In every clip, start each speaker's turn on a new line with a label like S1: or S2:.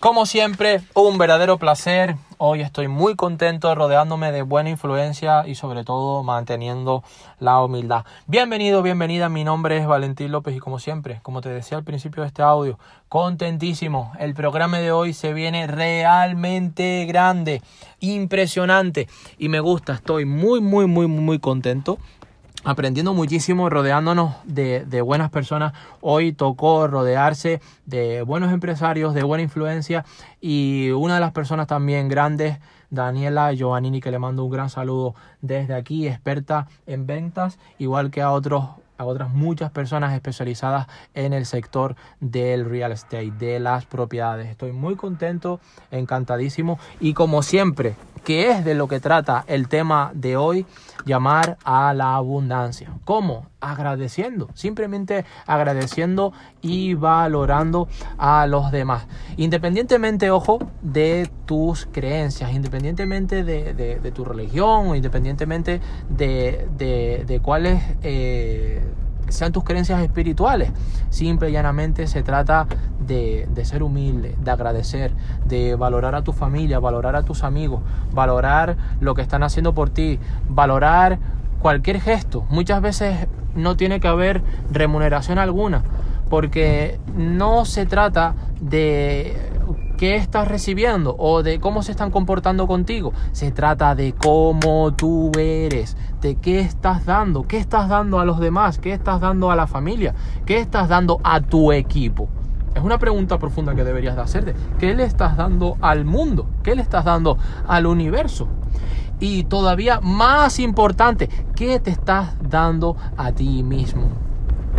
S1: Como siempre, un verdadero placer. Hoy estoy muy contento rodeándome de buena influencia y sobre todo manteniendo la humildad. Bienvenido, bienvenida. Mi nombre es Valentín López y como siempre, como te decía al principio de este audio, contentísimo. El programa de hoy se viene realmente grande, impresionante y me gusta. Estoy muy, muy, muy, muy contento aprendiendo muchísimo, rodeándonos de, buenas personas. Hoy tocó rodearse de buenos empresarios, de buena influencia y una de las personas también grandes, Daniela Giovannini, que le mando un gran saludo desde aquí, experta en ventas, igual que a otros a otras muchas personas especializadas en el sector del real estate, de las propiedades. Estoy muy contento, encantadísimo y como siempre, que es de lo que trata el tema de hoy, llamar a la abundancia. ¿Cómo? Agradeciendo, simplemente agradeciendo y valorando a los demás. Independientemente, ojo, de tus creencias, independientemente de, tu religión independientemente de, de cuáles... Eh, sean tus creencias espirituales. Simple y llanamente se trata de, ser humilde, de agradecer, de valorar a tu familia, valorar a tus amigos, valorar lo que están haciendo por ti, valorar cualquier gesto. Muchas veces no tiene que haber remuneración alguna, porque no se trata de qué estás recibiendo o de cómo se están comportando contigo. Se trata de cómo tú eres, de qué estás dando, qué estás dando a los demás, qué estás dando a la familia, qué estás dando a tu equipo. Es una pregunta profunda que deberías de hacerte. ¿Qué le estás dando al mundo? ¿Qué le estás dando al universo? Y todavía más importante, ¿qué te estás dando a ti mismo?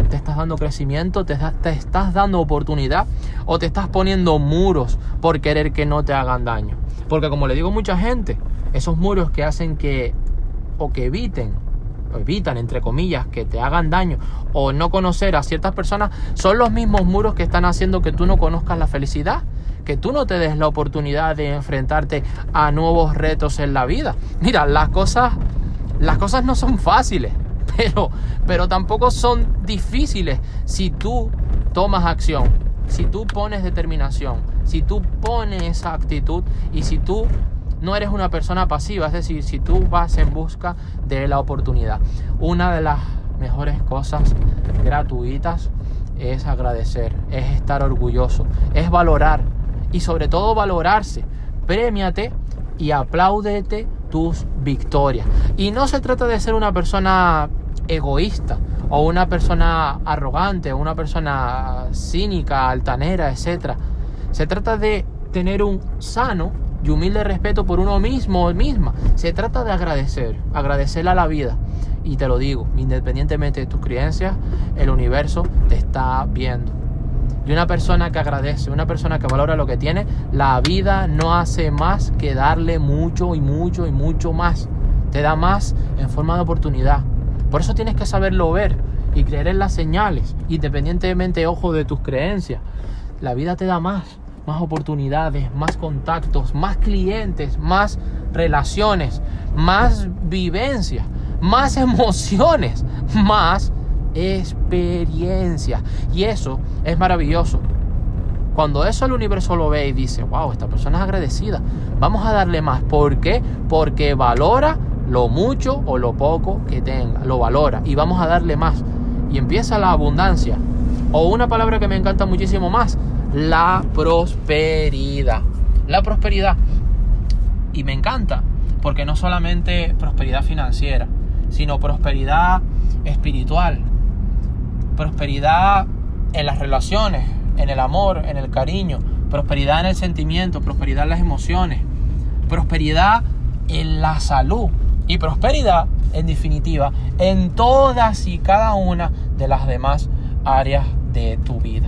S1: te estás dando crecimiento, te, estás dando oportunidad o te estás poniendo muros por querer que no te hagan daño. Porque como le digo a mucha gente, esos muros que hacen que o que eviten, evitan entre comillas que te hagan daño o no conocer a ciertas personas, son los mismos muros que están haciendo que tú no conozcas la felicidad que tú no te des la oportunidad de enfrentarte a nuevos retos en la vida. Mira, las cosas las cosas no son fáciles pero, pero tampoco son difíciles si tú tomas acción, si tú pones determinación, si tú pones esa actitud y si tú no eres una persona pasiva, es decir, si tú vas en busca de la oportunidad. Una de las mejores cosas gratuitas es agradecer, es estar orgulloso, es valorar y sobre todo valorarse. Premiate y apláudete tus victorias. Y no se trata de ser una persona egoísta o una persona arrogante o una persona cínica, altanera, etc. Se trata de tener un sano y humilde respeto por uno mismo o misma. Se trata de agradecer, agradecer a la vida. Y te lo digo, independientemente de tus creencias, el universo te está viendo. Y una persona que agradece, una persona que valora lo que tiene, la vida no hace más que darle mucho y mucho y mucho más. Te da más en forma de oportunidad. Por eso tienes que saberlo ver y creer en las señales, independientemente, ojo, de tus creencias. La vida te da más, más oportunidades, más contactos, más clientes, más relaciones, más vivencias, más emociones, más experiencia. Y eso es maravilloso. Cuando eso el universo lo ve y dice, wow, esta persona es agradecida, vamos a darle más. ¿Por qué? Porque valora lo mucho o lo poco que tenga, lo valora y vamos a darle más. Y empieza la abundancia. O una palabra que me encanta muchísimo más, la prosperidad. La prosperidad. Y me encanta, porque no solamente prosperidad financiera, sino prosperidad espiritual, prosperidad en las relaciones, en el amor, en el cariño, prosperidad en el sentimiento, prosperidad en las emociones, prosperidad en la salud y prosperidad, en definitiva, en todas y cada una de las demás áreas de tu vida.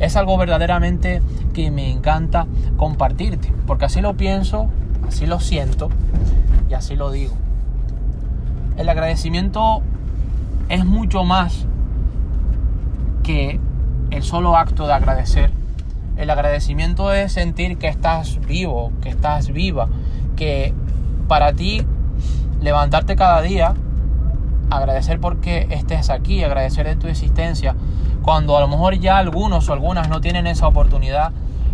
S1: Es algo verdaderamente que me encanta compartirte, porque así lo pienso, así lo siento y así lo digo. El agradecimiento es mucho más que el solo acto de agradecer. El agradecimiento es sentir que estás vivo, que estás viva, que para ti levantarte cada día, agradecer porque estés aquí, agradecer de tu existencia, cuando a lo mejor ya algunos o algunas no tienen esa oportunidad,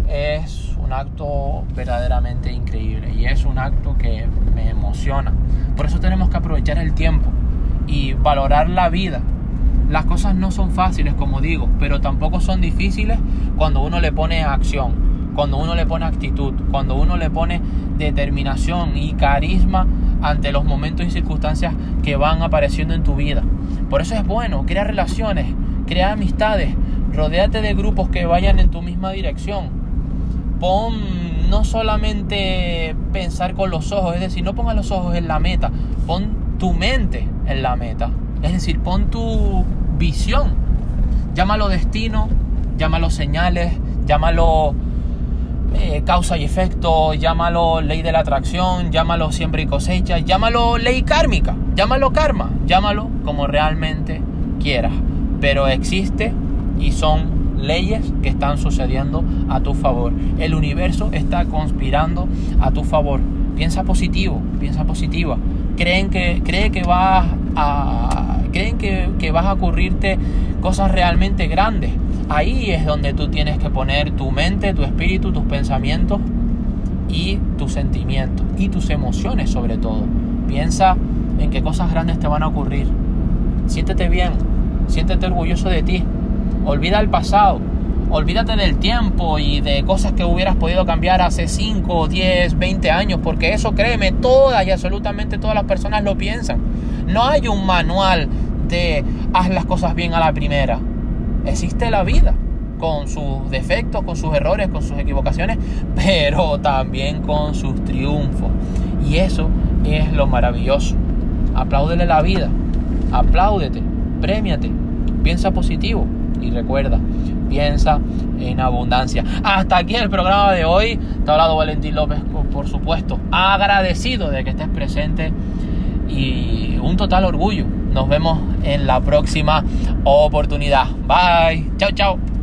S1: es un acto verdaderamente increíble y es un acto que me emociona. Por eso tenemos que aprovechar el tiempo y valorar la vida. Las cosas no son fáciles, como digo, pero tampoco son difíciles cuando uno le pone acción, cuando uno le pone actitud, cuando uno le pone determinación y carisma ante los momentos y circunstancias que van apareciendo en tu vida. Por eso es bueno, crea relaciones, crea amistades, rodéate de grupos que vayan en tu misma dirección. Pon no solamente pensar con los ojos, es decir, no pongas los ojos en la meta, pon tu mente en la meta. Es decir, pon tu visión. Llámalo destino, llámalo señales, llámalo eh, causa y efecto, llámalo ley de la atracción, llámalo siembra y cosecha, llámalo ley kármica, llámalo karma, llámalo como realmente quieras. Pero existe y son leyes que están sucediendo a tu favor. El universo está conspirando a tu favor. Piensa positivo, piensa positiva. Creen que, cree que vas a, creen que, que vas a ocurrirte cosas realmente grandes Ahí es donde tú tienes que poner tu mente, tu espíritu, tus pensamientos y tus sentimientos y tus emociones sobre todo. Piensa en qué cosas grandes te van a ocurrir. Siéntete bien, siéntete orgulloso de ti. Olvida el pasado, olvídate del tiempo y de cosas que hubieras podido cambiar hace 5, 10, 20 años, porque eso créeme, todas y absolutamente todas las personas lo piensan. No hay un manual de haz las cosas bien a la primera existe la vida con sus defectos, con sus errores, con sus equivocaciones, pero también con sus triunfos. Y eso es lo maravilloso. Apláudele la vida, apláudete, premiate, piensa positivo y recuerda, piensa en abundancia. Hasta aquí el programa de hoy. Te ha hablado Valentín López, por supuesto, agradecido de que estés presente y un total orgullo nos vemos en la próxima oportunidad. Bye. Chao, chao.